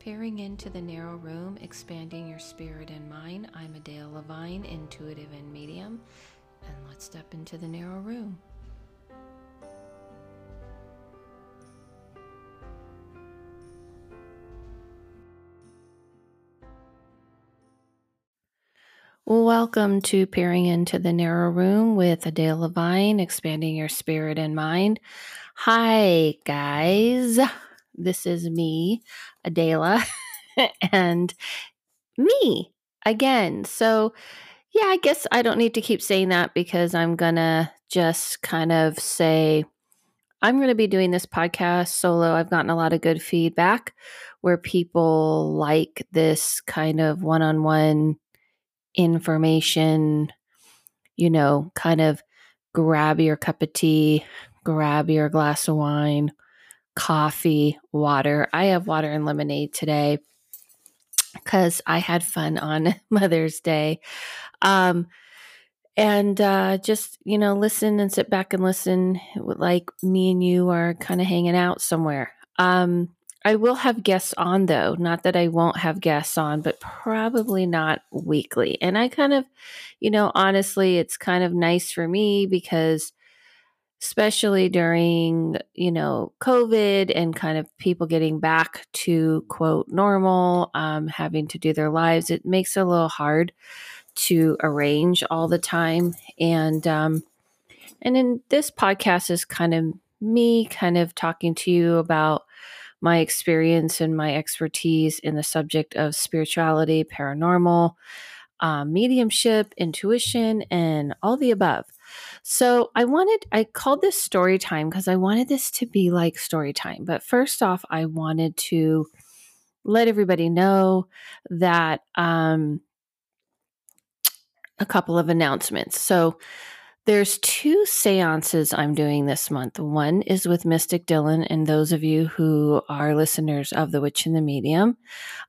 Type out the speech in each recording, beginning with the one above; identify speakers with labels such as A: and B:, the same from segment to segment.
A: Peering into the narrow room, expanding your spirit and mind. I'm Adele Levine, intuitive and medium, and let's step into the narrow room. Welcome to Peering into the Narrow Room with Adele Levine, expanding your spirit and mind. Hi, guys. This is me, Adela, and me again. So, yeah, I guess I don't need to keep saying that because I'm going to just kind of say, I'm going to be doing this podcast solo. I've gotten a lot of good feedback where people like this kind of one on one information, you know, kind of grab your cup of tea, grab your glass of wine, coffee, water. I have water and lemonade today because I had fun on Mother's Day. Um, and uh, just, you know, listen and sit back and listen like me and you are kind of hanging out somewhere. Um, I will have guests on though. Not that I won't have guests on, but probably not weekly. And I kind of, you know, honestly, it's kind of nice for me because especially during, you know, COVID and kind of people getting back to quote normal, um, having to do their lives, it makes it a little hard to arrange all the time. And um and in this podcast is kind of me kind of talking to you about my experience and my expertise in the subject of spirituality, paranormal, um, mediumship, intuition, and all the above. So I wanted, I called this story time because I wanted this to be like story time. But first off, I wanted to let everybody know that um, a couple of announcements. So there's two seances I'm doing this month. One is with Mystic Dylan, and those of you who are listeners of The Witch and the Medium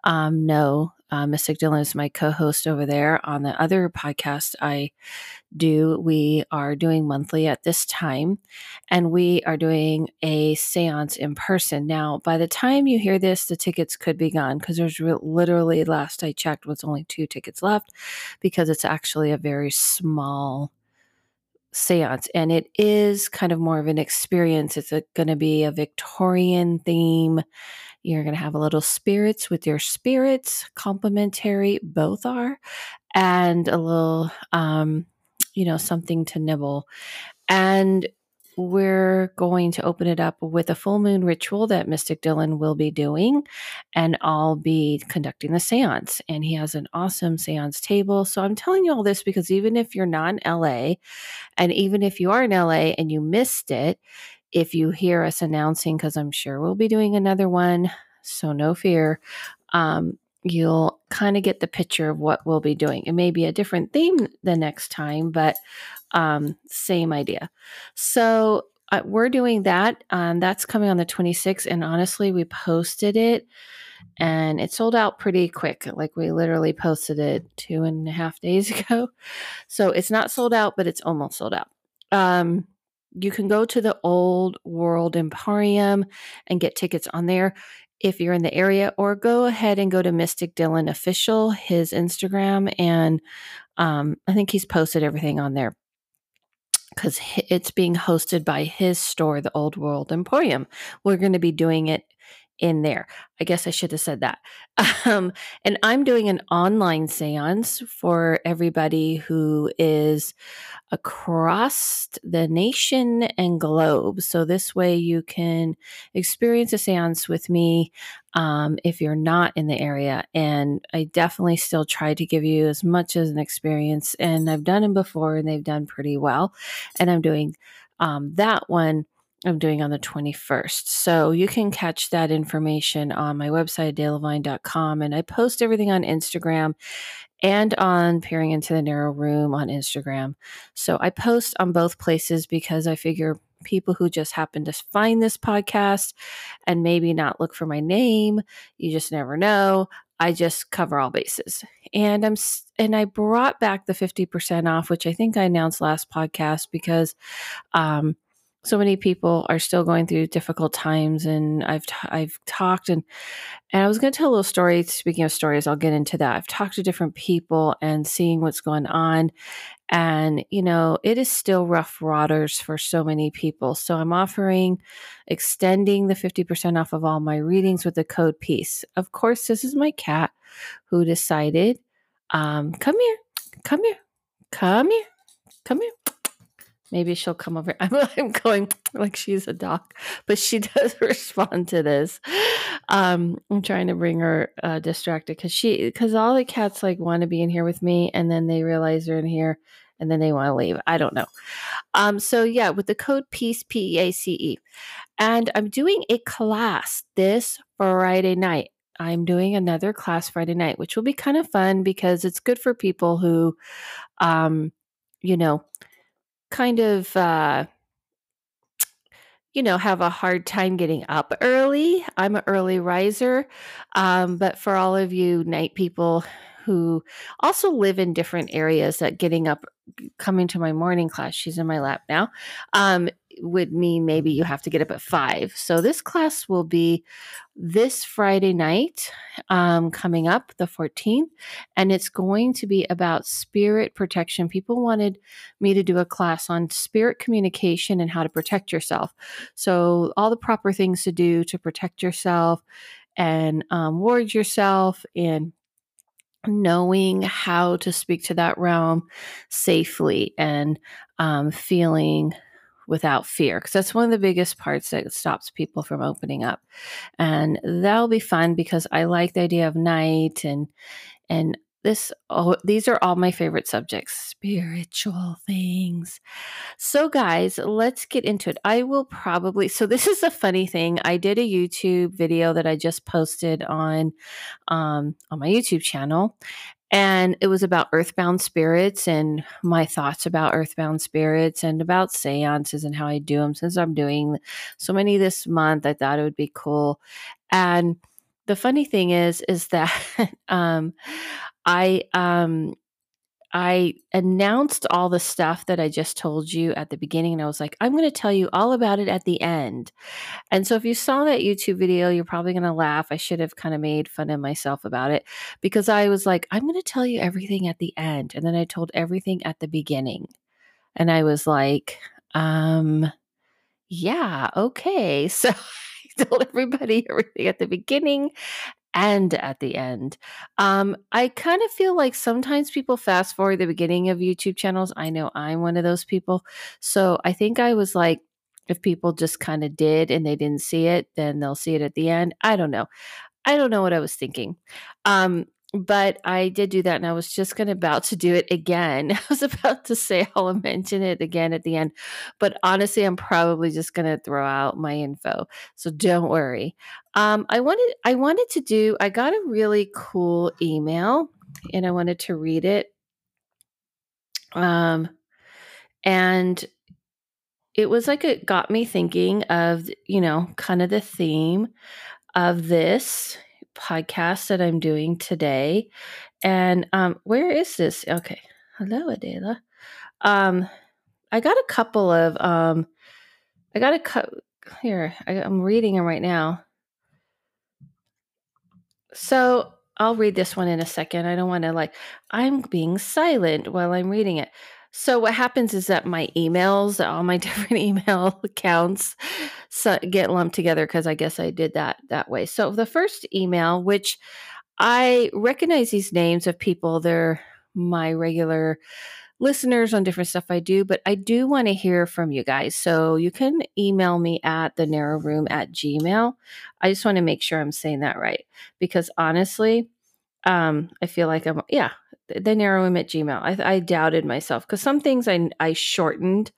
A: um, know uh, Mystic Dylan is my co host over there. On the other podcast I do, we are doing monthly at this time, and we are doing a seance in person. Now, by the time you hear this, the tickets could be gone because there's re- literally, last I checked, was only two tickets left because it's actually a very small seance and it is kind of more of an experience. It's going to be a victorian theme. You're going to have a little spirits with your spirits complementary both are and a little um you know something to nibble. And we're going to open it up with a full moon ritual that Mystic Dylan will be doing, and I'll be conducting the seance. And he has an awesome seance table. So I'm telling you all this because even if you're not in LA, and even if you are in LA and you missed it, if you hear us announcing, because I'm sure we'll be doing another one, so no fear. Um, you'll kind of get the picture of what we'll be doing. It may be a different theme the next time, but um, same idea. So uh, we're doing that. Um, that's coming on the 26th. And honestly, we posted it and it sold out pretty quick. Like we literally posted it two and a half days ago. So it's not sold out, but it's almost sold out. Um, you can go to the Old World Emporium and get tickets on there if you're in the area, or go ahead and go to Mystic Dylan Official, his Instagram, and um, I think he's posted everything on there because it's being hosted by his store, the Old World Emporium. We're going to be doing it in there. I guess I should have said that. Um, and I'm doing an online seance for everybody who is across the nation and globe. So this way you can experience a seance with me um, if you're not in the area. And I definitely still try to give you as much as an experience. And I've done them before and they've done pretty well. And I'm doing um, that one I'm doing on the 21st. So you can catch that information on my website, adelelevine.com. And I post everything on Instagram and on Peering into the Narrow Room on Instagram. So I post on both places because I figure people who just happen to find this podcast and maybe not look for my name, you just never know. I just cover all bases. And I'm and I brought back the 50% off, which I think I announced last podcast because um so many people are still going through difficult times and I've t- I've talked and and I was going to tell a little story speaking of stories I'll get into that. I've talked to different people and seeing what's going on and you know it is still rough waters for so many people. So I'm offering extending the 50% off of all my readings with the code Peace. Of course this is my cat who decided um come here. Come here. Come here. Come here Maybe she'll come over. I'm, I'm going like she's a dog, but she does respond to this. Um, I'm trying to bring her uh, distracted because she because all the cats like want to be in here with me, and then they realize they're in here, and then they want to leave. I don't know. Um, so yeah, with the code Peace P E A C E, and I'm doing a class this Friday night. I'm doing another class Friday night, which will be kind of fun because it's good for people who, um, you know kind of uh, you know have a hard time getting up early. I'm an early riser um, but for all of you night people who also live in different areas that getting up coming to my morning class she's in my lap now um, would mean maybe you have to get up at five. So this class will be this Friday night um, coming up, the 14th, and it's going to be about spirit protection. People wanted me to do a class on spirit communication and how to protect yourself. So, all the proper things to do to protect yourself and um, ward yourself and knowing how to speak to that realm safely and um, feeling without fear because that's one of the biggest parts that stops people from opening up. And that'll be fun because i like the idea of night and and this oh, these are all my favorite subjects spiritual things. So guys let's get into it. I will probably so this is a funny thing. I did a youtube video that i just posted on um, on my youtube channel and it was about earthbound spirits and my thoughts about earthbound spirits and about seances and how I do them. Since I'm doing so many this month, I thought it would be cool. And the funny thing is, is that um, I um, I announced all the stuff that I just told you at the beginning. And I was like, I'm going to tell you all about it at the end. And so if you saw that YouTube video, you're probably going to laugh. I should have kind of made fun of myself about it because I was like, I'm going to tell you everything at the end. And then I told everything at the beginning. And I was like, um, yeah, okay. So I told everybody everything at the beginning and at the end. Um, I kind of feel like sometimes people fast forward the beginning of YouTube channels. I know I'm one of those people. So I think I was like, if people just kind of did and they didn't see it, then they'll see it at the end. I don't know. I don't know what I was thinking. Um, but I did do that and I was just going about to do it again. I was about to say I'll mention it again at the end, but honestly, I'm probably just going to throw out my info. So don't worry. Um, I wanted, I wanted to do, I got a really cool email and I wanted to read it. Um, and it was like, it got me thinking of, you know, kind of the theme of this podcast that I'm doing today. And um, where is this? Okay. Hello, Adela. Um, I got a couple of um, I got a cut here. I, I'm reading them right now. So I'll read this one in a second. I don't want to like I'm being silent while I'm reading it. So what happens is that my emails, all my different email accounts, so get lumped together because I guess I did that that way. So the first email, which I recognize these names of people, they're my regular listeners on different stuff I do, but I do want to hear from you guys. So you can email me at the narrow room at Gmail. I just want to make sure I'm saying that right because honestly, um, I feel like I'm, yeah, the narrow room at Gmail. I, I doubted myself because some things I, I shortened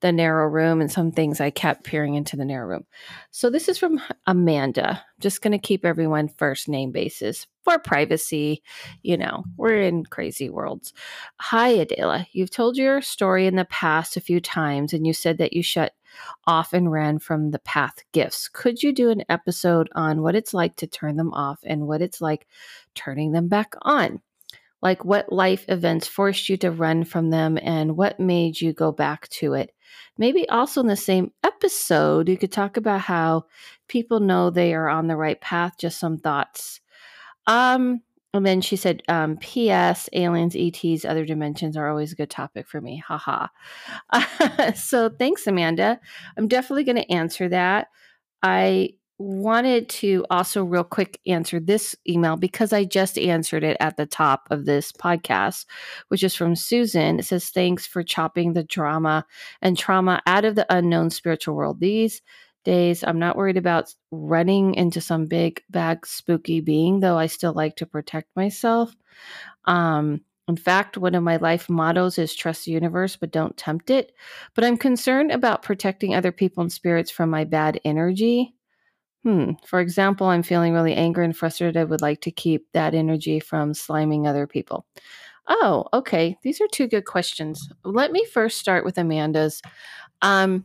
A: the narrow room and some things I kept peering into the narrow room. So this is from Amanda. Just going to keep everyone first name basis for privacy. You know, we're in crazy worlds. Hi, Adela. You've told your story in the past a few times and you said that you shut off and ran from the path gifts. Could you do an episode on what it's like to turn them off and what it's like turning them back on? Like what life events forced you to run from them and what made you go back to it? Maybe also in the same episode, you could talk about how people know they are on the right path, just some thoughts. Um, and then she said, um, P.S. Aliens, ETs, other dimensions are always a good topic for me. Haha. so thanks, Amanda. I'm definitely going to answer that. I wanted to also real quick answer this email because I just answered it at the top of this podcast, which is from Susan. It says, Thanks for chopping the drama and trauma out of the unknown spiritual world. These days, I'm not worried about running into some big, bad, spooky being, though I still like to protect myself. Um, in fact, one of my life mottos is trust the universe, but don't tempt it. But I'm concerned about protecting other people and spirits from my bad energy. Hmm. For example, I'm feeling really angry and frustrated. I would like to keep that energy from sliming other people. Oh, okay. These are two good questions. Let me first start with Amanda's. Um,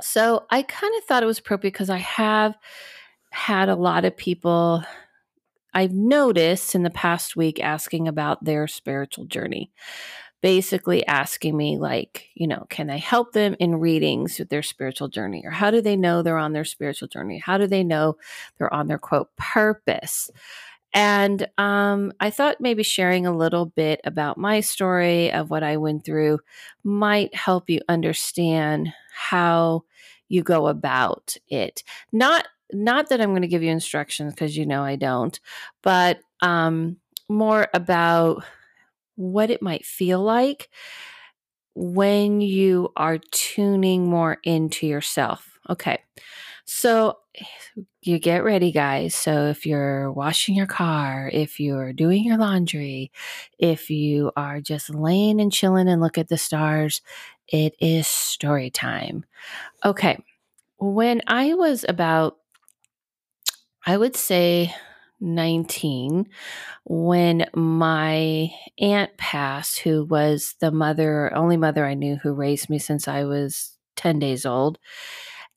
A: so I kind of thought it was appropriate because I have had a lot of people I've noticed in the past week asking about their spiritual journey basically asking me like you know can i help them in readings with their spiritual journey? or how do they know they're on their spiritual journey? How do they know they're on their quote purpose? And um, i thought maybe sharing a little bit about my story of what i went through might help you understand how you go about it. Not not that i'm going to give you instructions because you know i don't but um, more about what it might feel like when you are tuning more into yourself. Okay. So you get ready, guys. So if you're washing your car, if you're doing your laundry, if you are just laying and chilling and look at the stars, it is story time. Okay. When I was about, I would say 19 when my aunt passed, who was the mother, only mother I knew who raised me since I was 10 days old.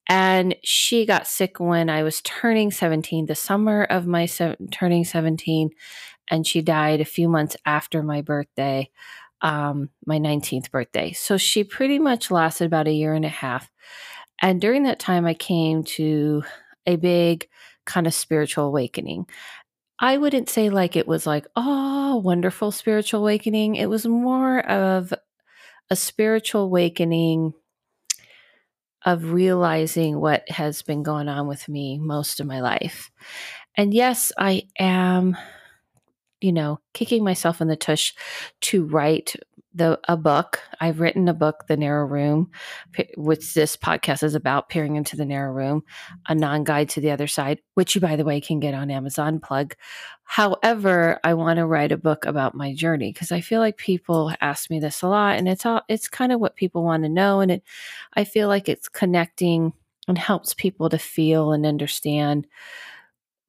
A: And she got sick when I was turning 17, the summer of my se- turning 17. And she died a few months after my birthday, um, my 19th birthday. So she pretty much lasted about a year and a half. And during that time, I came to a big kind of spiritual awakening. I wouldn't say like it was like, oh, wonderful spiritual awakening. It was more of a spiritual awakening of realizing what has been going on with me most of my life. And yes, I am, you know, kicking myself in the tush to write the a book. I've written a book, The Narrow Room, which this podcast is about peering into the narrow room, a non-guide to the other side, which you by the way can get on Amazon plug. However, I want to write a book about my journey because I feel like people ask me this a lot and it's all it's kind of what people want to know and it I feel like it's connecting and helps people to feel and understand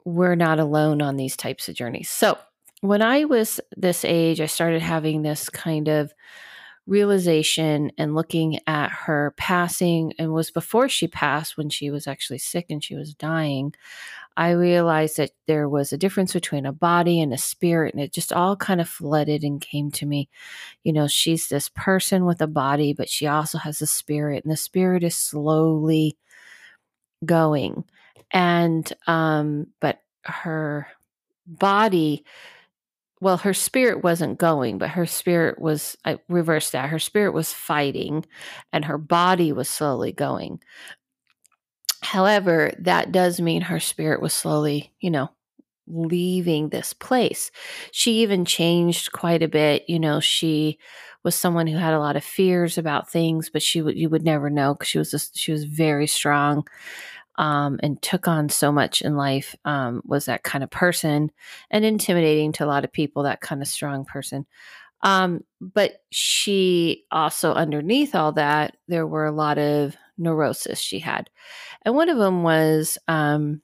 A: we're not alone on these types of journeys. So, when I was this age, I started having this kind of realization and looking at her passing and was before she passed when she was actually sick and she was dying i realized that there was a difference between a body and a spirit and it just all kind of flooded and came to me. You know she's this person with a body but she also has a spirit and the spirit is slowly going. And um but her body well, her spirit wasn't going, but her spirit was, I reversed that. Her spirit was fighting and her body was slowly going. However, that does mean her spirit was slowly, you know, leaving this place. She even changed quite a bit. You know, she was someone who had a lot of fears about things, but she would, you would never know because she was, just, she was very strong um, and took on so much in life um, was that kind of person and intimidating to a lot of people, that kind of strong person. Um, but she also, underneath all that, there were a lot of neurosis she had. And one of them was um,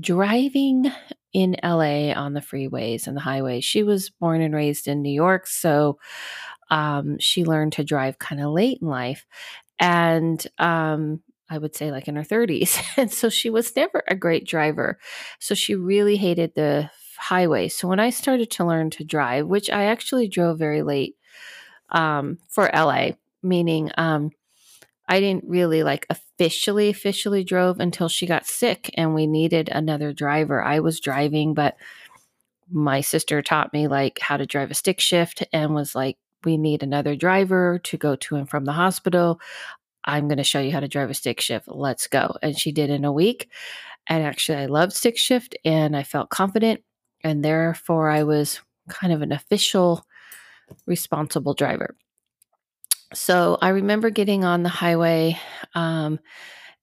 A: driving in LA on the freeways and the highways. She was born and raised in New York, so um, she learned to drive kind of late in life. And um, I would say like in her 30s. And so she was never a great driver. So she really hated the highway. So when I started to learn to drive, which I actually drove very late um, for LA, meaning um, I didn't really like officially officially drove until she got sick and we needed another driver. I was driving, but my sister taught me like how to drive a stick shift and was like, we need another driver to go to and from the hospital. I'm going to show you how to drive a stick shift. Let's go. And she did in a week. And actually, I loved stick shift and I felt confident. And therefore, I was kind of an official responsible driver. So I remember getting on the highway um,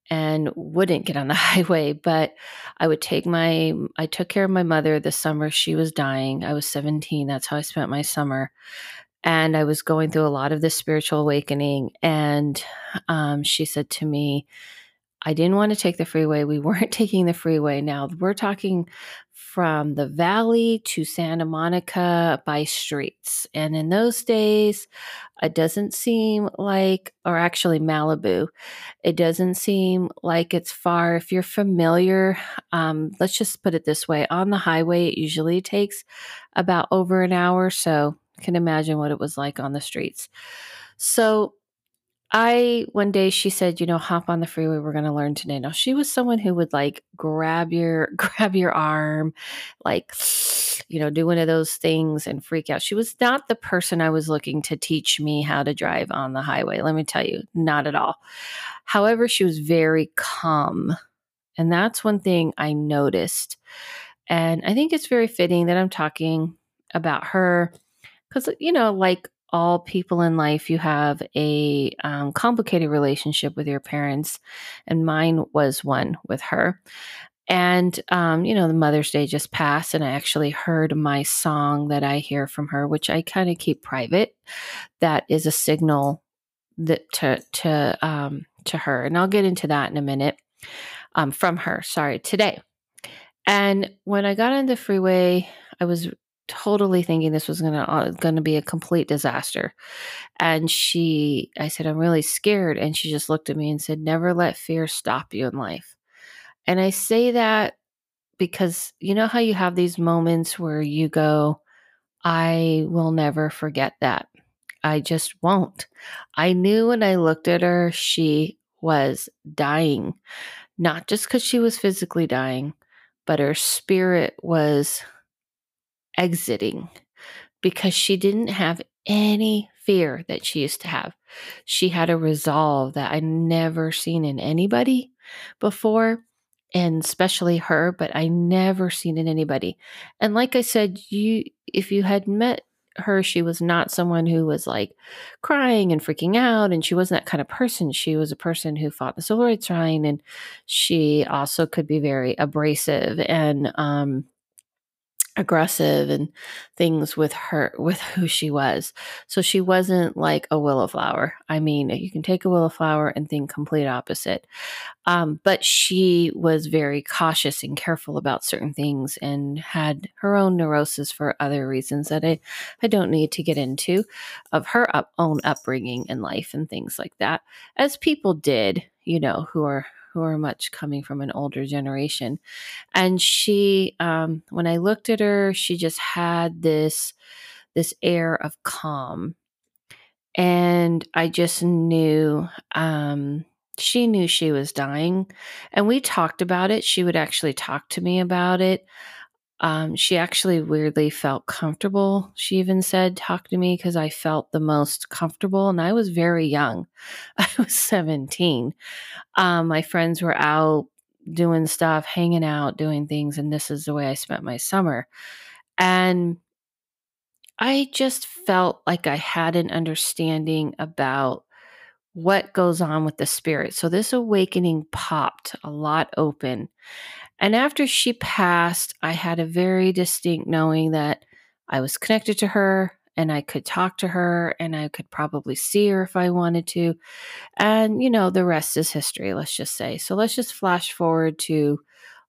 A: and wouldn't get on the highway, but I would take my, I took care of my mother the summer she was dying. I was 17. That's how I spent my summer. And I was going through a lot of this spiritual awakening. And um, she said to me, I didn't want to take the freeway. We weren't taking the freeway. Now we're talking from the valley to Santa Monica by streets. And in those days, it doesn't seem like, or actually Malibu, it doesn't seem like it's far. If you're familiar, um, let's just put it this way on the highway, it usually takes about over an hour. So can imagine what it was like on the streets. So I one day she said, you know, hop on the freeway. We're going to learn today. Now she was someone who would like grab your grab your arm, like you know, do one of those things and freak out. She was not the person I was looking to teach me how to drive on the highway. Let me tell you, not at all. However, she was very calm, and that's one thing I noticed. And I think it's very fitting that I'm talking about her because you know, like all people in life, you have a um, complicated relationship with your parents, and mine was one with her. And, um, you know, the Mother's Day just passed, and I actually heard my song that I hear from her, which I kind of keep private. That is a signal that to to um, to her, and I'll get into that in a minute. Um, from her, sorry, today. And when I got on the freeway, I was totally thinking this was gonna uh, gonna be a complete disaster. And she, I said, I'm really scared, and she just looked at me and said, "Never let fear stop you in life." And I say that because you know how you have these moments where you go, "I will never forget that." I just won't. I knew when I looked at her, she was dying, not just because she was physically dying, but her spirit was exiting because she didn't have any fear that she used to have. She had a resolve that I never seen in anybody before and especially her, but I never seen in anybody. And like I said, you if you had met her, she was not someone who was like crying and freaking out, and she wasn't that kind of person. She was a person who fought the civil rights trying, and she also could be very abrasive and um, aggressive and things with her with who she was. So she wasn't like a willow flower i mean you can take a willow flower and think complete opposite. Um, but she was very cautious and careful about certain things and had her own neurosis for other reasons that i, I don't need to get into of her up, own upbringing in life and things like that as people did you know who are who are much coming from an older generation. And she, um, when I looked at her, she just had this this air of calm, and I just knew. Um, she knew she was dying, and we talked about it. She would actually talk to me about it. Um, she actually weirdly felt comfortable. She even said, Talk to me because I felt the most comfortable. And I was very young. I was 17. Um, my friends were out doing stuff, hanging out, doing things. And this is the way I spent my summer. And I just felt like I had an understanding about what goes on with the spirit. So this awakening popped a lot open. And after she passed, I had a very distinct knowing that I was connected to her and I could talk to her and I could probably see her if I wanted to. And, you know, the rest is history, let's just say. So let's just flash forward to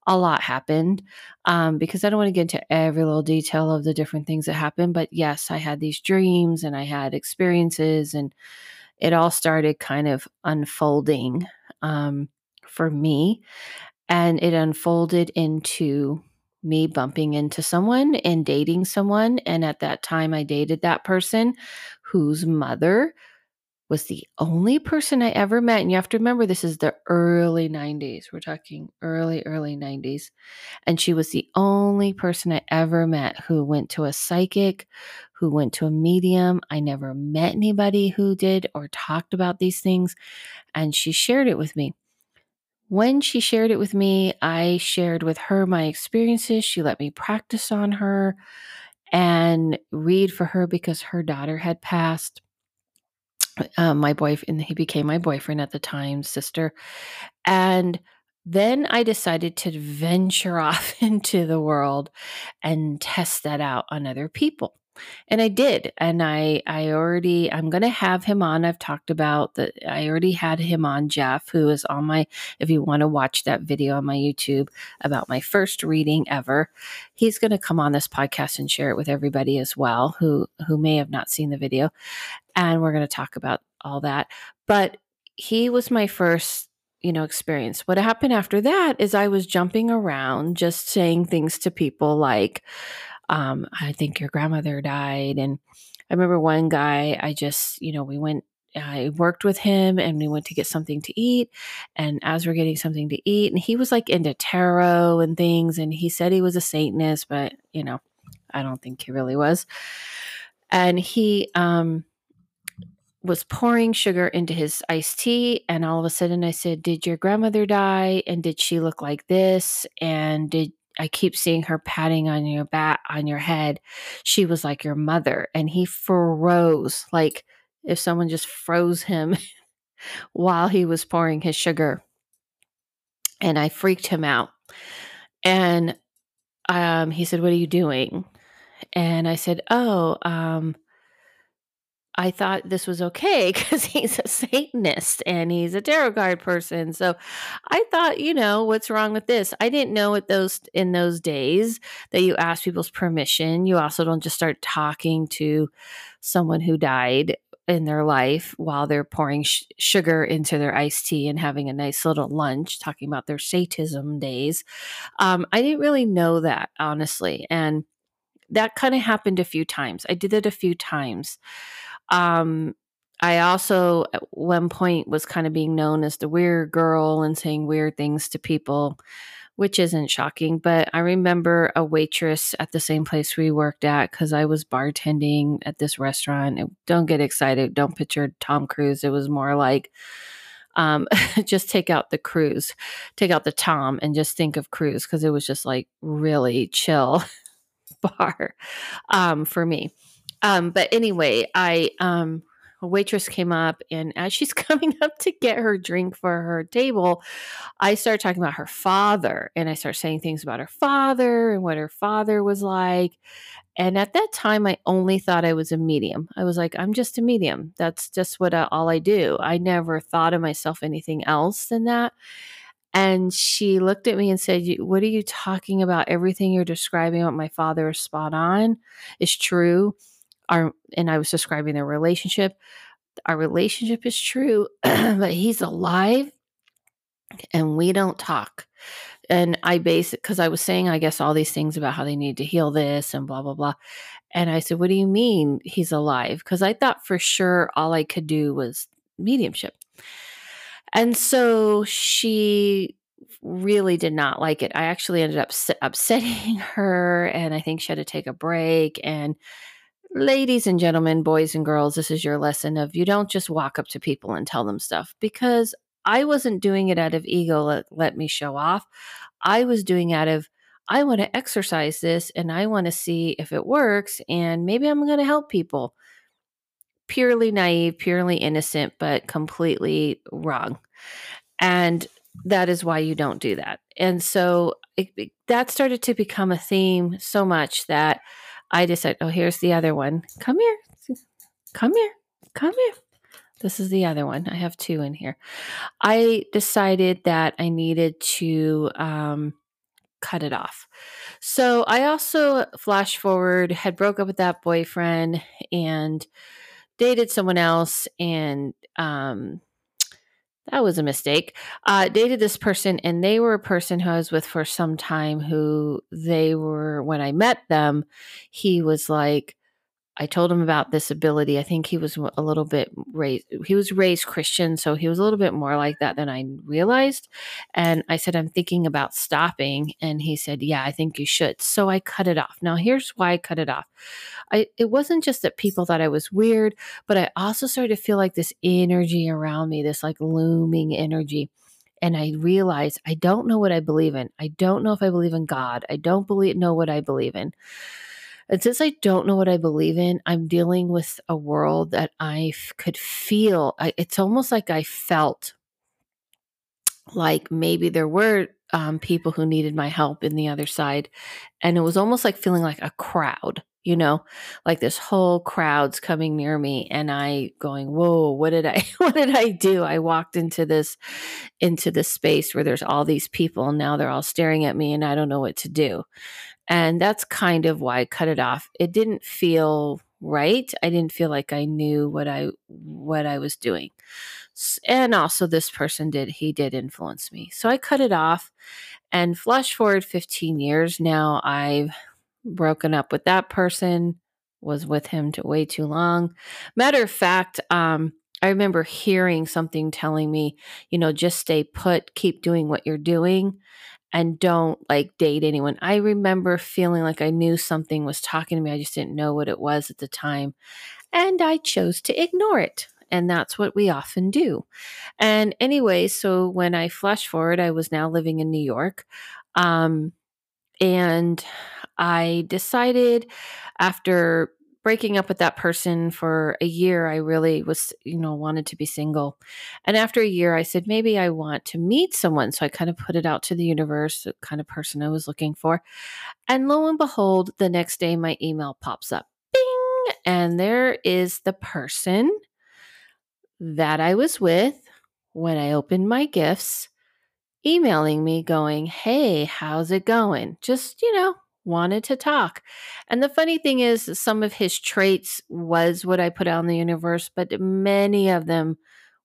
A: a lot happened um, because I don't want to get into every little detail of the different things that happened. But yes, I had these dreams and I had experiences and it all started kind of unfolding um, for me and it unfolded into me bumping into someone and dating someone. And at that time, I dated that person whose mother was the only person I ever met. And you have to remember, this is the early 90s. We're talking early, early 90s. And she was the only person I ever met who went to a psychic, who went to a medium. I never met anybody who did or talked about these things. And she shared it with me. When she shared it with me, I shared with her my experiences. She let me practice on her and read for her because her daughter had passed. Um, my boyfriend, he became my boyfriend at the time, sister. And then I decided to venture off into the world and test that out on other people and I did. And I, I already, I'm going to have him on. I've talked about that. I already had him on, Jeff, who is on my, if you want to watch that video on my YouTube about my first reading ever, he's going to come on this podcast and share it with everybody as well, who, who may have not seen the video. And we're going to talk about all that. But he was my first you know experience what happened after that is i was jumping around just saying things to people like um, I think your grandmother died. And I remember one guy, I just, you know, we went, I worked with him and we went to get something to eat. And as we're getting something to eat, and he was like into tarot and things, and he said he was a Satanist, but, you know, I don't think he really was. And he, um, was pouring sugar into his iced tea and all of a sudden I said, "Did your grandmother die and did she look like this and did I keep seeing her patting on your back on your head. She was like your mother. And he froze, like if someone just froze him while he was pouring his sugar. And I freaked him out. And um, he said, What are you doing? And I said, Oh, um, I thought this was okay because he's a Satanist and he's a tarot card person. So I thought, you know, what's wrong with this? I didn't know at those in those days that you ask people's permission. You also don't just start talking to someone who died in their life while they're pouring sh- sugar into their iced tea and having a nice little lunch, talking about their Satanism days. Um, I didn't really know that honestly, and that kind of happened a few times. I did it a few times. Um, I also at one point was kind of being known as the weird girl and saying weird things to people, which isn't shocking. But I remember a waitress at the same place we worked at because I was bartending at this restaurant. Don't get excited. Don't picture Tom Cruise. It was more like, um, just take out the cruise, take out the Tom, and just think of cruise because it was just like really chill bar um, for me. Um, but anyway, I um, a waitress came up, and as she's coming up to get her drink for her table, I start talking about her father, and I start saying things about her father and what her father was like. And at that time, I only thought I was a medium. I was like, I'm just a medium. That's just what uh, all I do. I never thought of myself anything else than that. And she looked at me and said, What are you talking about? Everything you're describing about my father is spot on, is true our and I was describing their relationship. Our relationship is true, but he's alive and we don't talk. And I base it because I was saying, I guess, all these things about how they need to heal this and blah, blah, blah. And I said, What do you mean he's alive? Because I thought for sure all I could do was mediumship. And so she really did not like it. I actually ended up upsetting her, and I think she had to take a break. And ladies and gentlemen, boys and girls, this is your lesson of you don't just walk up to people and tell them stuff because I wasn't doing it out of ego, let, let me show off. I was doing out of, I want to exercise this and I want to see if it works and maybe I'm going to help people. Purely naive, purely innocent, but completely wrong. And that is why you don't do that. And so it, it, that started to become a theme so much that I decided, oh, here's the other one. Come here. Come here. Come here. This is the other one. I have two in here. I decided that I needed to um, cut it off. So I also flash forward, had broke up with that boyfriend and dated someone else and um, that was a mistake. Uh, dated this person, and they were a person who I was with for some time. Who they were when I met them, he was like, I told him about this ability. I think he was a little bit raised, he was raised Christian, so he was a little bit more like that than I realized. And I said, I'm thinking about stopping. And he said, Yeah, I think you should. So I cut it off. Now, here's why I cut it off. I, it wasn't just that people thought I was weird, but I also started to feel like this energy around me, this like looming energy and I realized I don't know what I believe in. I don't know if I believe in God. I don't believe know what I believe in. And since I don't know what I believe in, I'm dealing with a world that I f- could feel. I, it's almost like I felt like maybe there were um, people who needed my help in the other side. And it was almost like feeling like a crowd, you know, like this whole crowd's coming near me and I going, whoa, what did I, what did I do? I walked into this, into this space where there's all these people and now they're all staring at me and I don't know what to do. And that's kind of why I cut it off. It didn't feel right. I didn't feel like I knew what I what I was doing. And also this person did he did influence me. So I cut it off and flash forward 15 years now I've broken up with that person was with him to way too long. Matter of fact, um I remember hearing something telling me, you know, just stay put, keep doing what you're doing and don't like date anyone. I remember feeling like I knew something was talking to me. I just didn't know what it was at the time. And I chose to ignore it. And that's what we often do. And anyway, so when I flash forward, I was now living in New York. Um, and I decided after breaking up with that person for a year, I really was, you know, wanted to be single. And after a year, I said, maybe I want to meet someone. So I kind of put it out to the universe, the kind of person I was looking for. And lo and behold, the next day, my email pops up. Bing! And there is the person that I was with when I opened my gifts emailing me going, Hey, how's it going? Just, you know, wanted to talk. And the funny thing is, some of his traits was what I put out in the universe, but many of them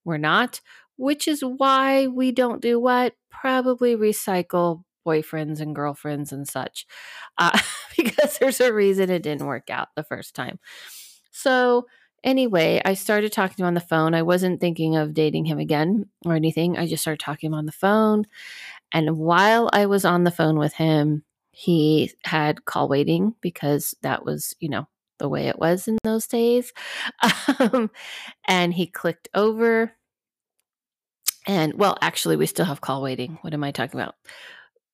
A: were not, which is why we don't do what? Probably recycle boyfriends and girlfriends and such, uh, because there's a reason it didn't work out the first time. So, anyway, I started talking to him on the phone. I wasn't thinking of dating him again or anything. I just started talking to him on the phone. And while I was on the phone with him, he had call waiting because that was, you know, the way it was in those days. Um, and he clicked over. And well, actually, we still have call waiting. What am I talking about?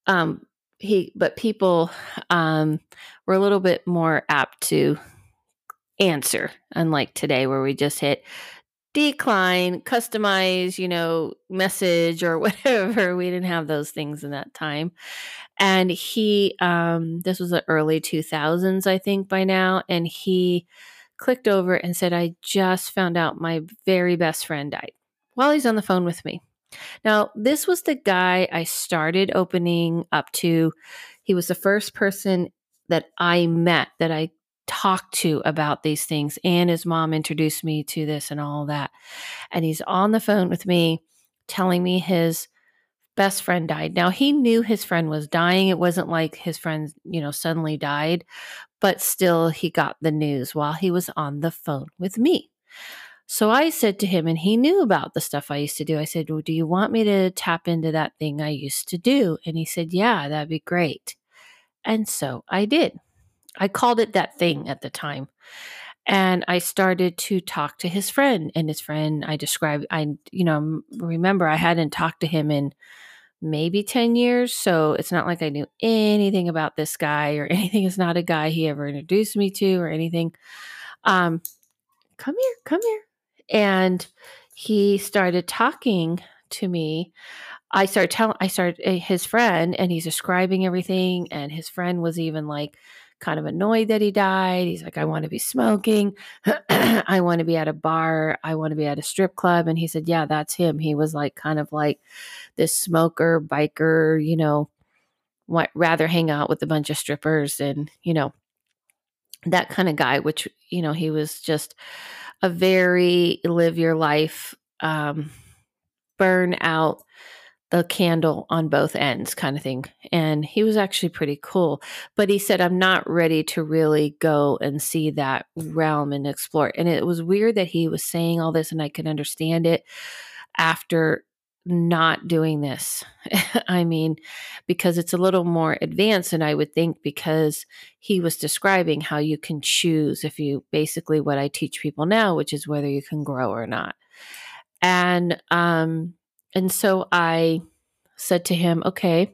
A: Um, he, but people um, were a little bit more apt to answer, unlike today, where we just hit decline, customize, you know, message or whatever. We didn't have those things in that time. And he, um, this was the early 2000s, I think, by now. And he clicked over and said, I just found out my very best friend died while he's on the phone with me. Now, this was the guy I started opening up to. He was the first person that I met that I talked to about these things. And his mom introduced me to this and all that. And he's on the phone with me telling me his best friend died. Now he knew his friend was dying. It wasn't like his friend, you know, suddenly died, but still he got the news while he was on the phone with me. So I said to him, and he knew about the stuff I used to do. I said, Well, do you want me to tap into that thing I used to do? And he said, Yeah, that'd be great. And so I did. I called it that thing at the time. And I started to talk to his friend and his friend I described I you know remember I hadn't talked to him in maybe 10 years so it's not like I knew anything about this guy or anything it's not a guy he ever introduced me to or anything. Um come here come here and he started talking to me. I started telling I started eh, his friend and he's describing everything and his friend was even like kind of annoyed that he died. He's like, I want to be smoking. I want to be at a bar. I want to be at a strip club. And he said, Yeah, that's him. He was like, kind of like this smoker, biker, you know, what rather hang out with a bunch of strippers and, you know, that kind of guy, which, you know, he was just a very live your life, um, burn out the candle on both ends kind of thing. And he was actually pretty cool. But he said, I'm not ready to really go and see that realm and explore. And it was weird that he was saying all this and I could understand it after not doing this. I mean, because it's a little more advanced than I would think, because he was describing how you can choose if you basically what I teach people now, which is whether you can grow or not. And um and so I said to him, okay,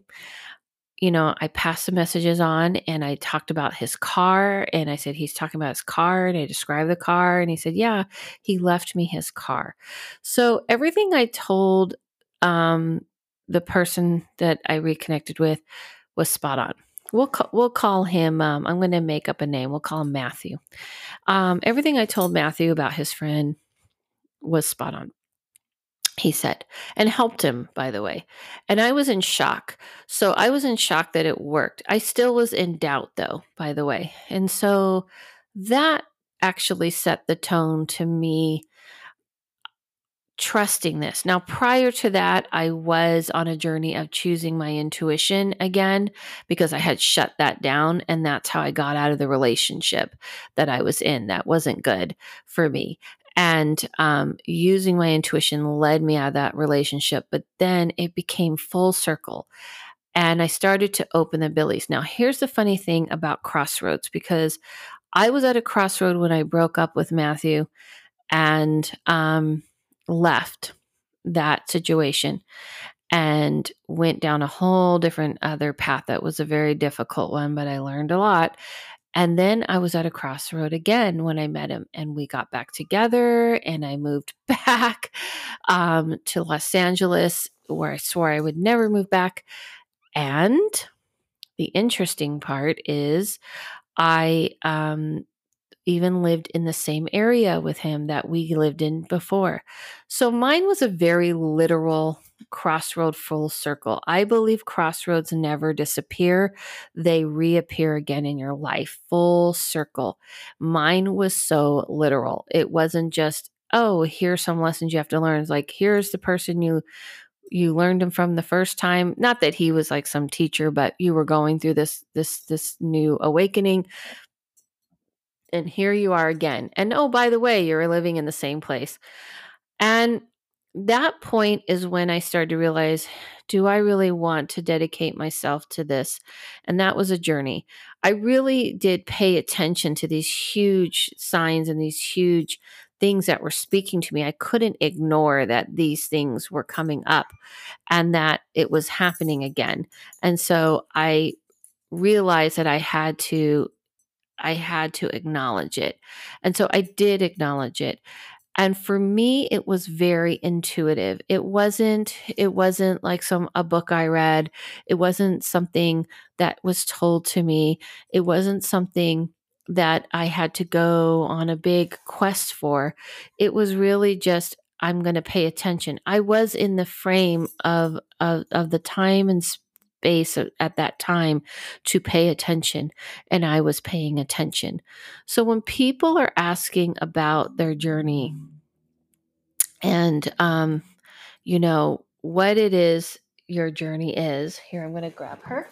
A: you know, I passed the messages on and I talked about his car and I said, he's talking about his car and I described the car and he said, yeah, he left me his car. So everything I told um, the person that I reconnected with was spot on. We'll call, we'll call him. Um, I'm going to make up a name. We'll call him Matthew. Um, everything I told Matthew about his friend was spot on he said, and helped him, by the way. And I was in shock. So I was in shock that it worked. I still was in doubt, though, by the way. And so that actually set the tone to me trusting this. Now, prior to that, I was on a journey of choosing my intuition again because I had shut that down. And that's how I got out of the relationship that I was in. That wasn't good for me and um, using my intuition led me out of that relationship but then it became full circle and i started to open the billies. Now here's the funny thing about crossroads because i was at a crossroad when i broke up with matthew and um, left that situation and went down a whole different other path that was a very difficult one but i learned a lot and then I was at a crossroad again when I met him, and we got back together. And I moved back um, to Los Angeles, where I swore I would never move back. And the interesting part is, I um, even lived in the same area with him that we lived in before. So mine was a very literal crossroad full circle. I believe crossroads never disappear, they reappear again in your life, full circle. Mine was so literal. It wasn't just, oh, here's some lessons you have to learn. It's like, here's the person you you learned him from the first time not that he was like some teacher but you were going through this this this new awakening and here you are again. And oh, by the way, you're living in the same place. And that point is when I started to realize do I really want to dedicate myself to this? And that was a journey. I really did pay attention to these huge signs and these huge things that were speaking to me. I couldn't ignore that these things were coming up and that it was happening again. And so I realized that I had to I had to acknowledge it. And so I did acknowledge it. And for me it was very intuitive. It wasn't it wasn't like some a book I read. It wasn't something that was told to me. It wasn't something that I had to go on a big quest for. It was really just I'm going to pay attention. I was in the frame of of, of the time and space space at that time to pay attention, and I was paying attention. So when people are asking about their journey and, um, you know, what it is your journey is, here I'm going to grab her.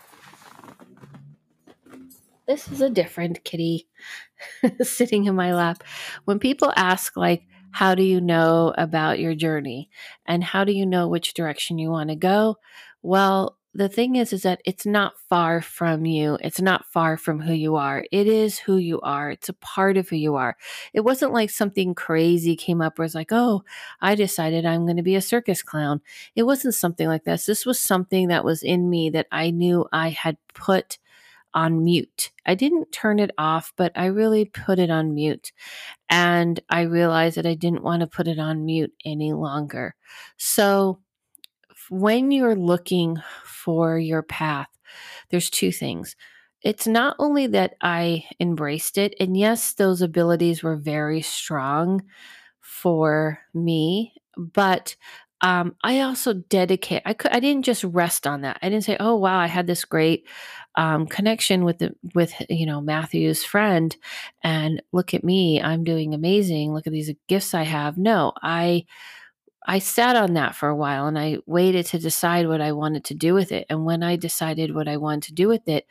A: This is a different kitty sitting in my lap. When people ask, like, how do you know about your journey and how do you know which direction you want to go? Well, the thing is is that it's not far from you it's not far from who you are it is who you are it's a part of who you are it wasn't like something crazy came up where it's like oh i decided i'm going to be a circus clown it wasn't something like this this was something that was in me that i knew i had put on mute. I didn't turn it off, but I really put it on mute. And I realized that I didn't want to put it on mute any longer. So when you're looking for your path, there's two things. It's not only that I embraced it, and yes, those abilities were very strong for me, but um, I also dedicate. I could. I didn't just rest on that. I didn't say, "Oh wow, I had this great um, connection with the with you know Matthew's friend, and look at me, I'm doing amazing. Look at these gifts I have." No, I I sat on that for a while and I waited to decide what I wanted to do with it. And when I decided what I wanted to do with it,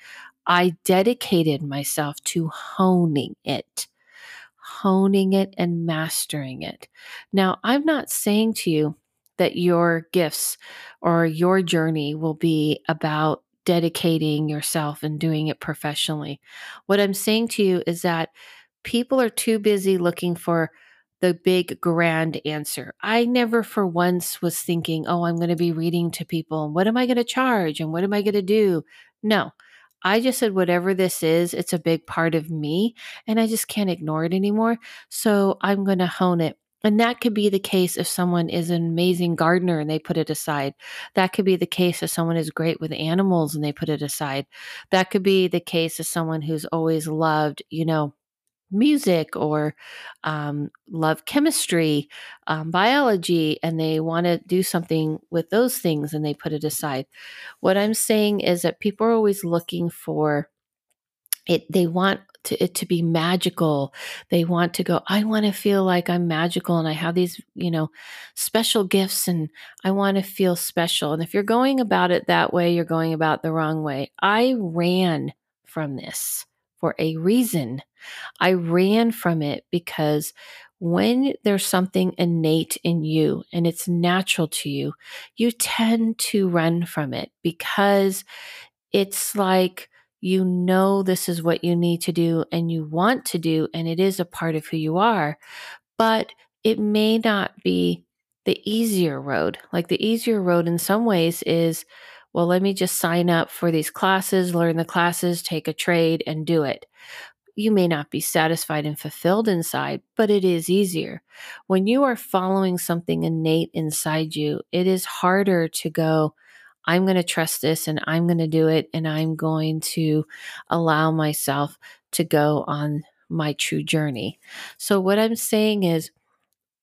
A: I dedicated myself to honing it, honing it and mastering it. Now, I'm not saying to you that your gifts or your journey will be about dedicating yourself and doing it professionally. What I'm saying to you is that people are too busy looking for the big grand answer. I never for once was thinking, oh, I'm going to be reading to people what am I going to charge and what am I going to do? No. I just said, whatever this is, it's a big part of me and I just can't ignore it anymore. So I'm going to hone it. And that could be the case if someone is an amazing gardener and they put it aside. That could be the case if someone is great with animals and they put it aside. That could be the case of someone who's always loved, you know, music or um, love chemistry, um, biology, and they want to do something with those things and they put it aside. What I'm saying is that people are always looking for it, they want to, it to be magical. They want to go, I want to feel like I'm magical and I have these, you know, special gifts and I want to feel special. And if you're going about it that way, you're going about the wrong way. I ran from this for a reason. I ran from it because when there's something innate in you and it's natural to you, you tend to run from it because it's like you know this is what you need to do and you want to do, and it is a part of who you are, but it may not be the easier road. Like the easier road in some ways is well, let me just sign up for these classes, learn the classes, take a trade, and do it. You may not be satisfied and fulfilled inside, but it is easier. When you are following something innate inside you, it is harder to go, I'm going to trust this and I'm going to do it and I'm going to allow myself to go on my true journey. So, what I'm saying is,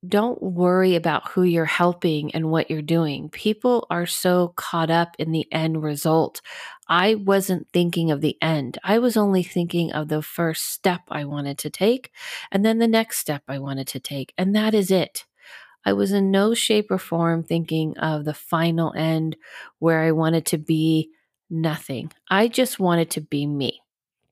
A: don't worry about who you're helping and what you're doing. People are so caught up in the end result. I wasn't thinking of the end. I was only thinking of the first step I wanted to take and then the next step I wanted to take. And that is it. I was in no shape or form thinking of the final end where I wanted to be nothing. I just wanted to be me.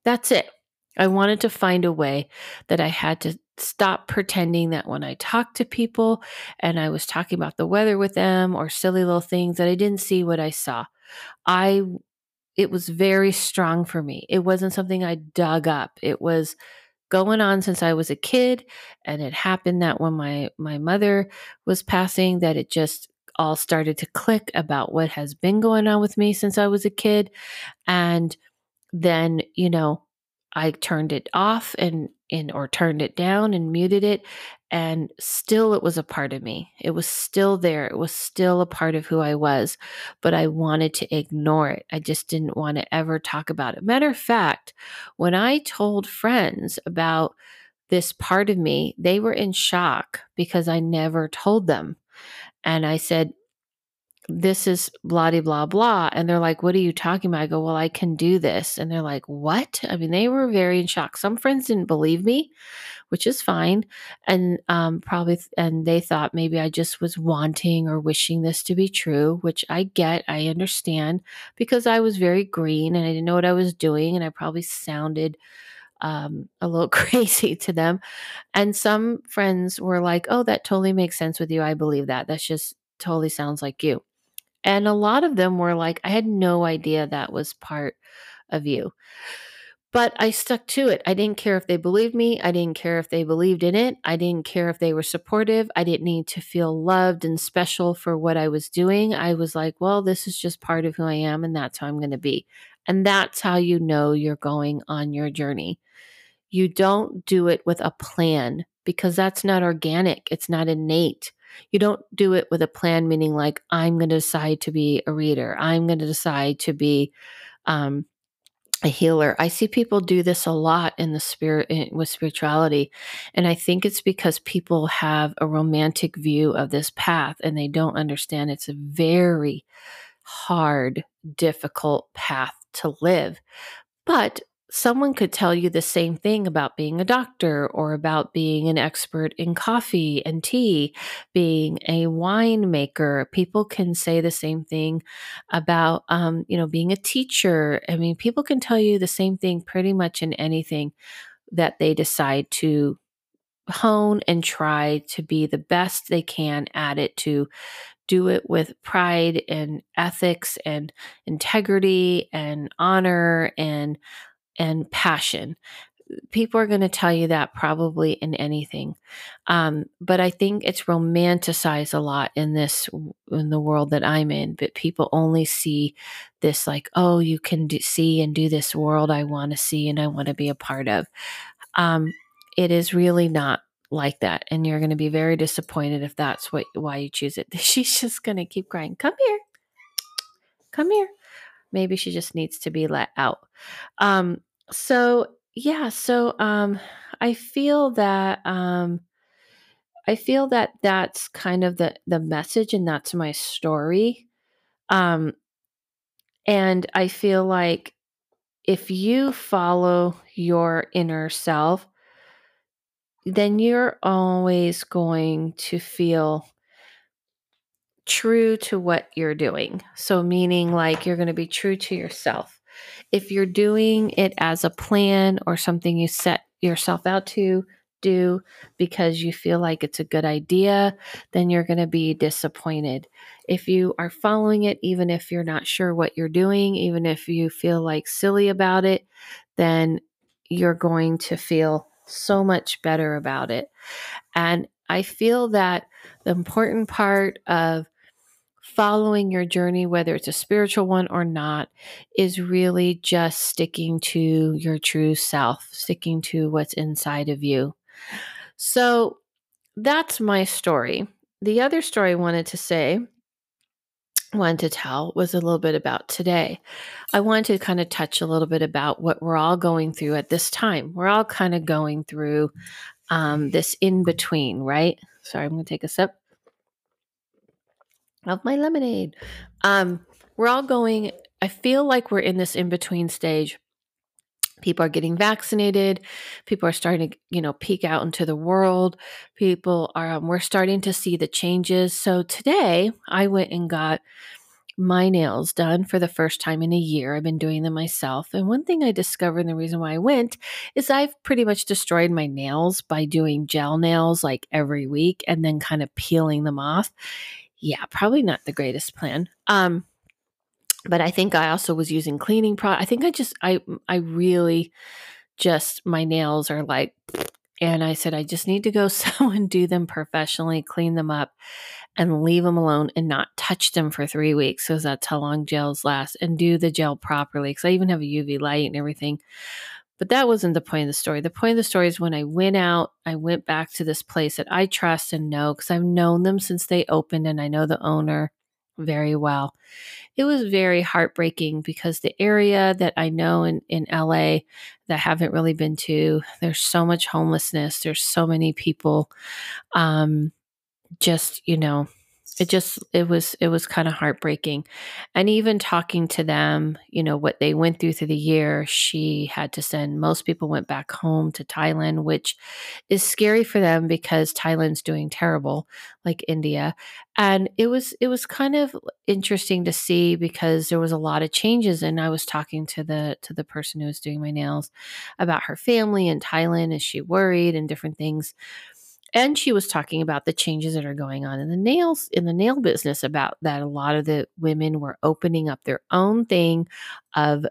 A: That's it. I wanted to find a way that I had to stop pretending that when I talked to people and I was talking about the weather with them or silly little things that I didn't see what I saw. I it was very strong for me. It wasn't something I dug up. It was going on since I was a kid and it happened that when my my mother was passing that it just all started to click about what has been going on with me since I was a kid and then, you know, I turned it off and in or turned it down and muted it and still it was a part of me. It was still there. It was still a part of who I was, but I wanted to ignore it. I just didn't want to ever talk about it. Matter of fact, when I told friends about this part of me, they were in shock because I never told them. And I said, this is blah blah blah and they're like what are you talking about i go well i can do this and they're like what i mean they were very in shock some friends didn't believe me which is fine and um, probably and they thought maybe i just was wanting or wishing this to be true which i get i understand because i was very green and i didn't know what i was doing and i probably sounded um, a little crazy to them. And some friends were like, oh, that totally makes sense with you. I believe that. That's just totally sounds like you. And a lot of them were like, I had no idea that was part of you. But I stuck to it. I didn't care if they believed me. I didn't care if they believed in it. I didn't care if they were supportive. I didn't need to feel loved and special for what I was doing. I was like, well, this is just part of who I am, and that's how I'm going to be. And that's how you know you're going on your journey. You don't do it with a plan because that's not organic, it's not innate. You don't do it with a plan, meaning like, I'm going to decide to be a reader. I'm going to decide to be um, a healer. I see people do this a lot in the spirit in, with spirituality. And I think it's because people have a romantic view of this path and they don't understand it's a very hard, difficult path to live. But someone could tell you the same thing about being a doctor or about being an expert in coffee and tea, being a winemaker. People can say the same thing about, um, you know, being a teacher. I mean, people can tell you the same thing pretty much in anything that they decide to hone and try to be the best they can at it to do it with pride and ethics and integrity and honor and and passion. People are going to tell you that probably in anything. Um, but I think it's romanticized a lot in this, in the world that I'm in. But people only see this like, oh, you can do, see and do this world I want to see and I want to be a part of. Um, it is really not like that and you're going to be very disappointed if that's what why you choose it she's just going to keep crying come here come here maybe she just needs to be let out. Um so yeah so um i feel that um i feel that that's kind of the the message and that's my story. Um and i feel like if you follow your inner self then you're always going to feel true to what you're doing. So, meaning like you're going to be true to yourself. If you're doing it as a plan or something you set yourself out to do because you feel like it's a good idea, then you're going to be disappointed. If you are following it, even if you're not sure what you're doing, even if you feel like silly about it, then you're going to feel so much better about it. And I feel that the important part of following your journey, whether it's a spiritual one or not, is really just sticking to your true self, sticking to what's inside of you. So that's my story. The other story I wanted to say, wanted to tell, was a little bit about today. I wanted to kind of touch a little bit about what we're all going through at this time. We're all kind of going through um, this in between, right? Sorry, I'm going to take a sip of my lemonade. Um, we're all going, I feel like we're in this in between stage. People are getting vaccinated. People are starting to, you know, peek out into the world. People are, um, we're starting to see the changes. So today I went and got my nails done for the first time in a year. I've been doing them myself. And one thing I discovered, and the reason why I went, is I've pretty much destroyed my nails by doing gel nails like every week and then kind of peeling them off yeah, probably not the greatest plan. Um, but I think I also was using cleaning product. I think I just I I really just my nails are like and I said I just need to go someone do them professionally, clean them up and leave them alone and not touch them for 3 weeks because that's how long gels last and do the gel properly cuz I even have a UV light and everything. But that wasn't the point of the story. The point of the story is when I went out, I went back to this place that I trust and know because I've known them since they opened and I know the owner very well. It was very heartbreaking because the area that I know in, in LA that I haven't really been to, there's so much homelessness. There's so many people um, just, you know, it just it was it was kind of heartbreaking. And even talking to them you know what they went through through the year she had to send most people went back home to thailand which is scary for them because thailand's doing terrible like india. And it was it was kind of interesting to see because there was a lot of changes and i was talking to the to the person who was doing my nails about her family in thailand is she worried and different things and she was talking about the changes that are going on in the nails in the nail business about that a lot of the women were opening up their own thing of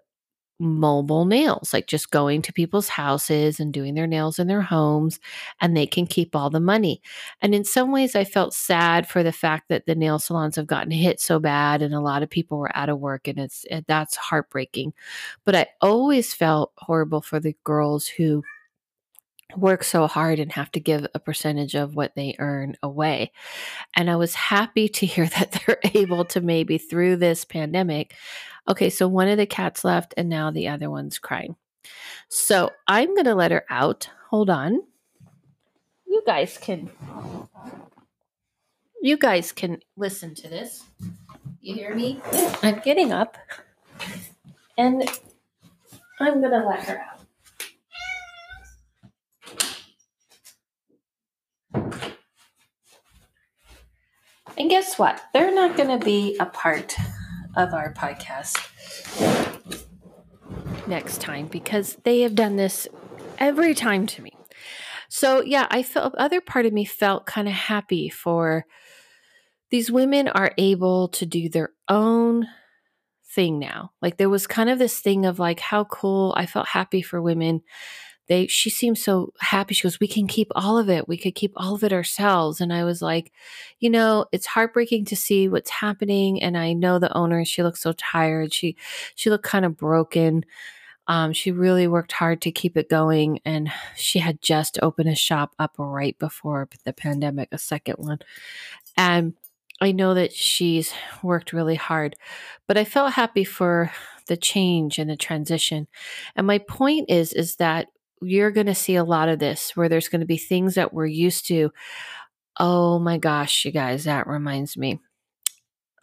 A: mobile nails like just going to people's houses and doing their nails in their homes and they can keep all the money. And in some ways i felt sad for the fact that the nail salons have gotten hit so bad and a lot of people were out of work and it's that's heartbreaking. But i always felt horrible for the girls who work so hard and have to give a percentage of what they earn away. And I was happy to hear that they're able to maybe through this pandemic. Okay, so one of the cats left and now the other one's crying. So I'm going to let her out. Hold on. You guys can you guys can listen to this. You hear me? I'm getting up. And I'm going to let her out. And guess what? They're not going to be a part of our podcast next time because they have done this every time to me. So, yeah, I felt other part of me felt kind of happy for these women are able to do their own thing now. Like there was kind of this thing of like how cool I felt happy for women they she seemed so happy. She goes we can keep all of it. We could keep all of it ourselves. And i was like you know it's heartbreaking to see what's happening and i know the owner she looked so tired. She she looked kind of broken. Um, she really worked hard to keep it going and she had just opened a shop up right before the pandemic a second one. And I know that she's worked really hard, but I felt happy for the change and the transition. And my point is is that you're going to see a lot of this where there's going to be things that we're used to. Oh my gosh, you guys, that reminds me.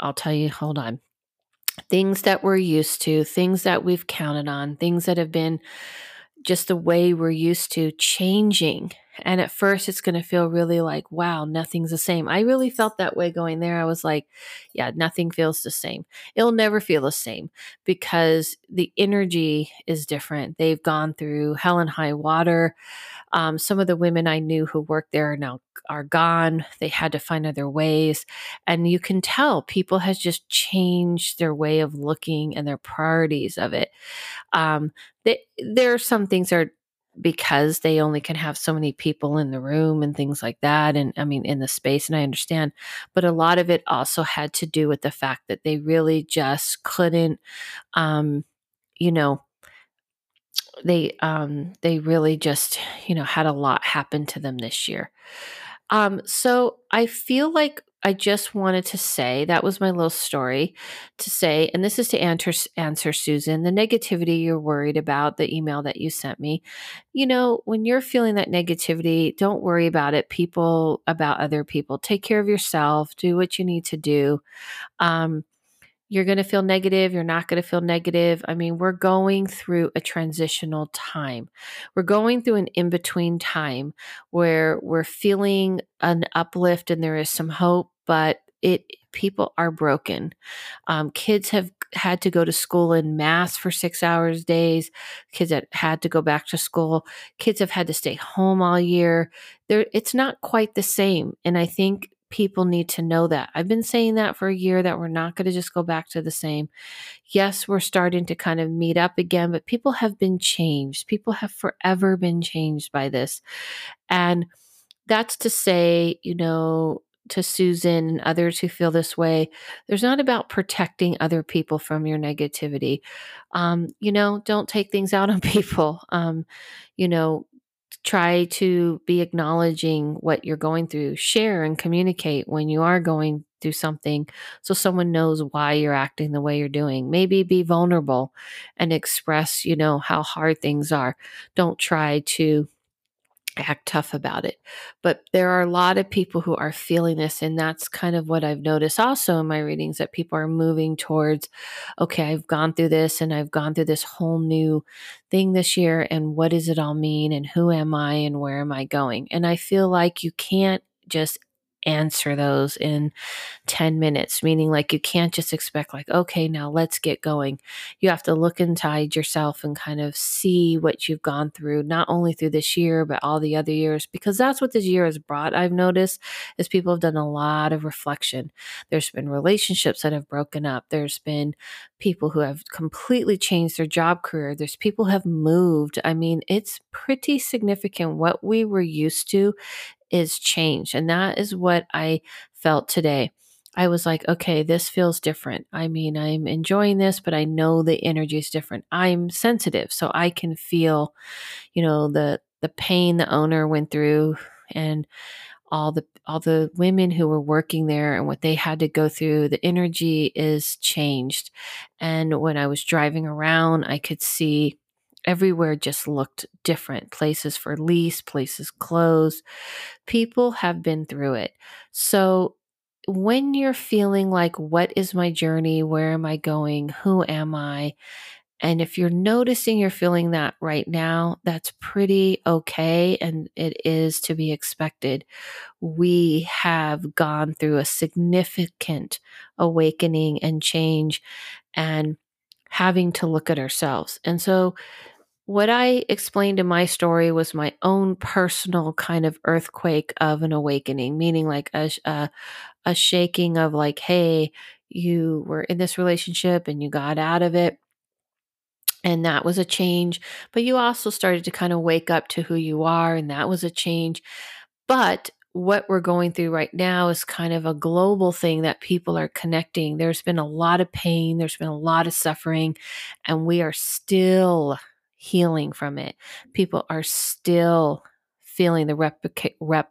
A: I'll tell you, hold on. Things that we're used to, things that we've counted on, things that have been just the way we're used to changing. And at first, it's going to feel really like, wow, nothing's the same. I really felt that way going there. I was like, yeah, nothing feels the same. It'll never feel the same because the energy is different. They've gone through hell and high water. Um, some of the women I knew who worked there are now are gone. They had to find other ways. And you can tell people has just changed their way of looking and their priorities of it. Um, they, there are some things that are because they only can have so many people in the room and things like that and i mean in the space and i understand but a lot of it also had to do with the fact that they really just couldn't um you know they um they really just you know had a lot happen to them this year. Um so i feel like I just wanted to say that was my little story to say, and this is to answer, answer Susan, the negativity you're worried about, the email that you sent me. You know, when you're feeling that negativity, don't worry about it. People, about other people. Take care of yourself, do what you need to do. Um, you're going to feel negative. You're not going to feel negative. I mean, we're going through a transitional time. We're going through an in between time where we're feeling an uplift and there is some hope, but it people are broken. Um, kids have had to go to school in mass for six hours days. Kids that had to go back to school. Kids have had to stay home all year. There, it's not quite the same. And I think people need to know that. I've been saying that for a year that we're not going to just go back to the same. Yes, we're starting to kind of meet up again, but people have been changed. People have forever been changed by this. And that's to say, you know, to Susan and others who feel this way, there's not about protecting other people from your negativity. Um, you know, don't take things out on people. Um, you know, try to be acknowledging what you're going through share and communicate when you are going through something so someone knows why you're acting the way you're doing. Maybe be vulnerable and express you know how hard things are. Don't try to act tough about it. But there are a lot of people who are feeling this. And that's kind of what I've noticed also in my readings that people are moving towards, okay, I've gone through this and I've gone through this whole new thing this year. And what does it all mean? And who am I? And where am I going? And I feel like you can't just answer those in 10 minutes, meaning like you can't just expect, like, okay, now let's get going. You have to look inside yourself and kind of see what you've gone through, not only through this year, but all the other years, because that's what this year has brought. I've noticed is people have done a lot of reflection. There's been relationships that have broken up, there's been people who have completely changed their job career, there's people have moved. I mean, it's pretty significant what we were used to is change. And that is what I felt today. I was like, okay, this feels different. I mean, I'm enjoying this, but I know the energy is different. I'm sensitive, so I can feel, you know, the the pain the owner went through and all the all the women who were working there and what they had to go through the energy is changed and when i was driving around i could see everywhere just looked different places for lease, places closed. People have been through it. So when you're feeling like, what is my journey? Where am I going? Who am I? And if you're noticing you're feeling that right now, that's pretty okay. And it is to be expected. We have gone through a significant awakening and change and having to look at ourselves. And so, what I explained in my story was my own personal kind of earthquake of an awakening, meaning like a, a, uh, a shaking of like, hey, you were in this relationship and you got out of it and that was a change. But you also started to kind of wake up to who you are, and that was a change. But what we're going through right now is kind of a global thing that people are connecting. There's been a lot of pain, there's been a lot of suffering, and we are still healing from it. People are still feeling the replica- rep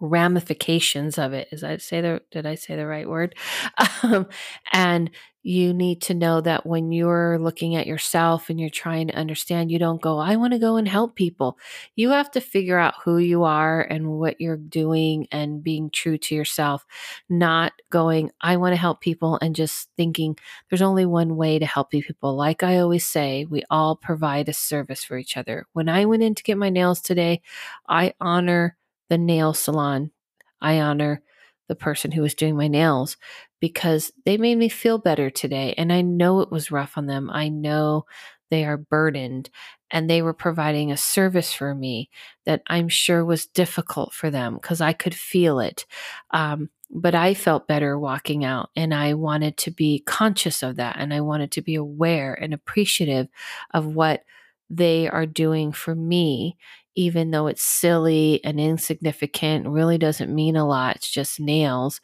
A: ramifications of it. Is I say the did I say the right word? Um, and you need to know that when you're looking at yourself and you're trying to understand, you don't go, I want to go and help people. You have to figure out who you are and what you're doing and being true to yourself, not going, I want to help people and just thinking there's only one way to help people. Like I always say, we all provide a service for each other. When I went in to get my nails today, I honor the nail salon. I honor the person who was doing my nails because they made me feel better today. And I know it was rough on them. I know they are burdened and they were providing a service for me that I'm sure was difficult for them because I could feel it. Um, but I felt better walking out and I wanted to be conscious of that and I wanted to be aware and appreciative of what they are doing for me even though it's silly and insignificant, really doesn't mean a lot, it's just nails,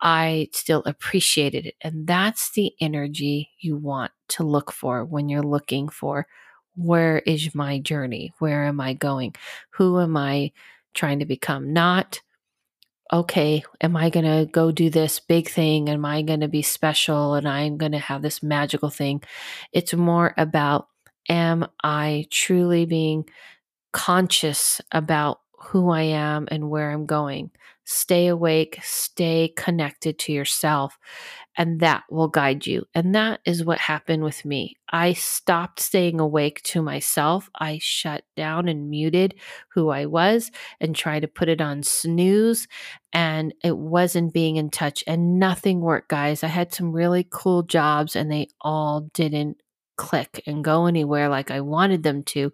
A: I still appreciated it. And that's the energy you want to look for when you're looking for where is my journey? Where am I going? Who am I trying to become? Not, okay, am I going to go do this big thing? Am I going to be special and I'm going to have this magical thing? It's more about, am I truly being conscious about who I am and where I'm going. Stay awake, stay connected to yourself, and that will guide you. And that is what happened with me. I stopped staying awake to myself. I shut down and muted who I was and tried to put it on snooze, and it wasn't being in touch, and nothing worked, guys. I had some really cool jobs, and they all didn't click and go anywhere like I wanted them to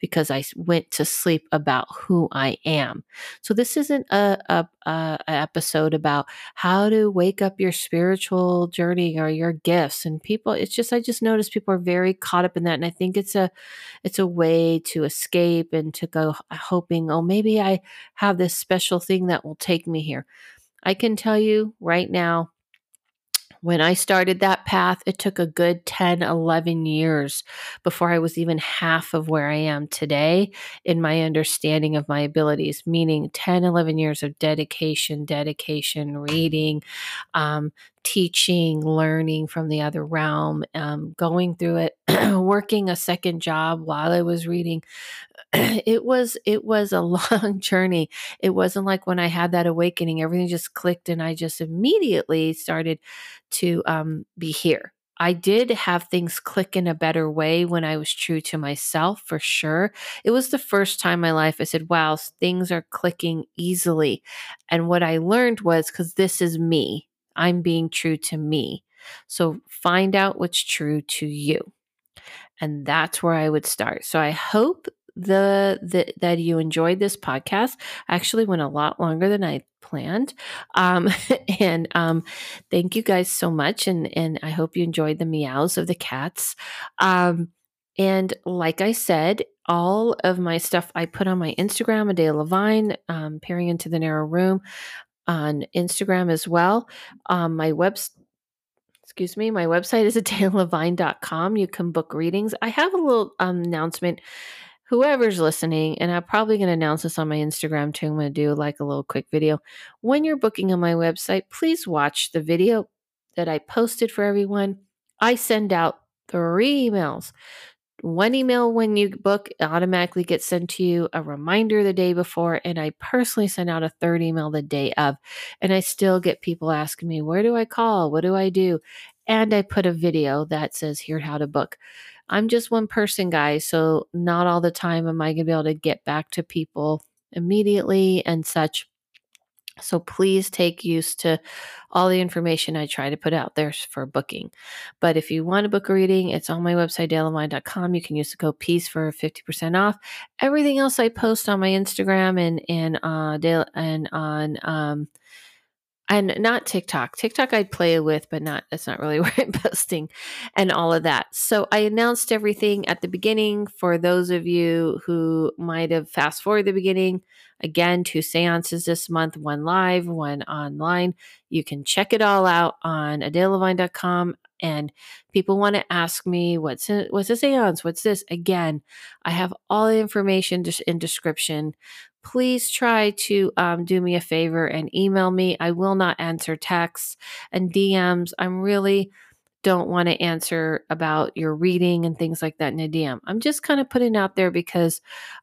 A: because I went to sleep about who I am. So this isn't a, a, a, episode about how to wake up your spiritual journey or your gifts and people it's just I just noticed people are very caught up in that and I think it's a it's a way to escape and to go hoping oh maybe I have this special thing that will take me here. I can tell you right now when I started that path, it took a good 10, 11 years before I was even half of where I am today in my understanding of my abilities, meaning 10, 11 years of dedication, dedication, reading, um, teaching, learning from the other realm, um, going through it, working a second job while I was reading. it was it was a long journey. It wasn't like when I had that awakening, everything just clicked and I just immediately started to um, be here. I did have things click in a better way when I was true to myself, for sure. It was the first time in my life I said, wow, things are clicking easily. And what I learned was because this is me, I'm being true to me. So find out what's true to you. And that's where I would start. So I hope the, the that you enjoyed this podcast. actually went a lot longer than I planned. Um, and um, thank you guys so much. And and I hope you enjoyed the meows of the cats. Um, and like I said, all of my stuff I put on my Instagram, Adele Levine, um, peering into the narrow room on Instagram as well. Um, my website excuse me, my website is adelelevine.com. You can book readings. I have a little um, announcement whoever's listening, and I'm probably going to announce this on my Instagram too. I'm going to do like a little quick video. When you're booking on my website, please watch the video that I posted for everyone. I send out three emails. One email when you book automatically gets sent to you, a reminder the day before, and I personally send out a third email the day of. And I still get people asking me, Where do I call? What do I do? And I put a video that says, Here how to book. I'm just one person, guys. So, not all the time am I going to be able to get back to people immediately and such. So please take use to all the information I try to put out there for booking. But if you want to book a reading, it's on my website, adelelevine.com. You can use the code PEACE for 50% off. Everything else I post on my Instagram and, and, uh, Dale, and on, um, and not TikTok. TikTok I'd play with, but not that's not really where I'm posting and all of that. So I announced everything at the beginning for those of you who might have fast forwarded the beginning. Again, two seances this month, one live, one online. You can check it all out on adelelevine.com. And people want to ask me, what's a, what's a seance? What's this? Again, I have all the information just in description please try to um, do me a favor and email me. I will not answer texts and DMs. I'm really don't want to answer about your reading and things like that in a DM. I'm just kind of putting out there because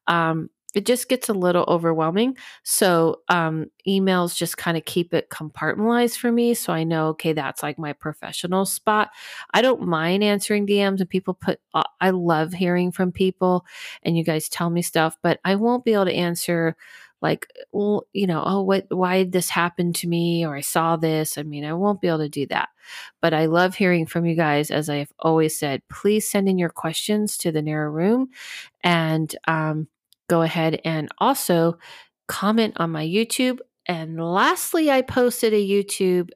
A: um, it just gets a little overwhelming. So um, emails just kind of keep it compartmentalized for me. So I know, okay, that's like my professional spot. I don't mind answering DMs and people put, uh, I love hearing from people and you guys tell me stuff, but I won't be able to answer like, well, you know, oh, what, why did this happen to me? Or I saw this. I mean, I won't be able to do that. But I love hearing from you guys. As I've always said, please send in your questions to the narrow room. And, um, go ahead and also comment on my YouTube. And lastly, I posted a YouTube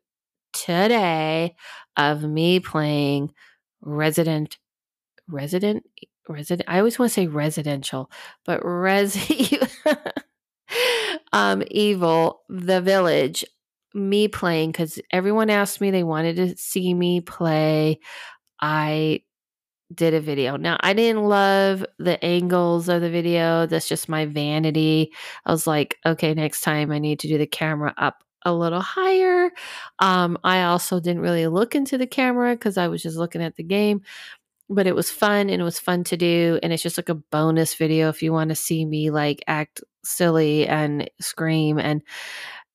A: today of me playing Resident Resident Resident I always want to say residential, but res um evil the village me playing cuz everyone asked me they wanted to see me play. I did a video. Now, I didn't love the angles of the video. That's just my vanity. I was like, okay, next time I need to do the camera up a little higher. Um, I also didn't really look into the camera because I was just looking at the game, but it was fun and it was fun to do. And it's just like a bonus video if you want to see me like act silly and scream and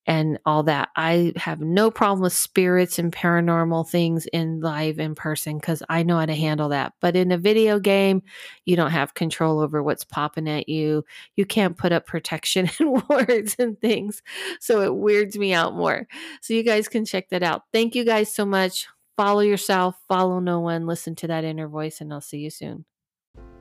A: and all that. I have no problem with spirits and paranormal things in live in person because I know how to handle that. But in a video game, you don't have control over what's popping at you. You can't put up protection and wards and things. So it weirds me out more. So you guys can check that out. Thank you guys so much. Follow yourself, follow no one, listen to that inner voice, and I'll see you soon.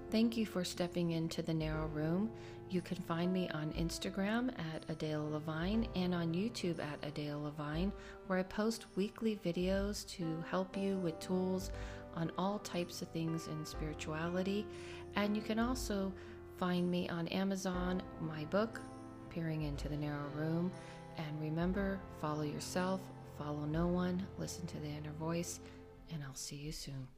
A: Thank you for stepping into the narrow room. You can find me on Instagram at Adele Levine and on YouTube at Adele Levine, where I post weekly videos to help you with tools on all types of things in spirituality. And you can also find me on Amazon, my book, Peering into the Narrow Room. And remember, follow yourself, follow no one, listen to the inner voice, and I'll see you soon.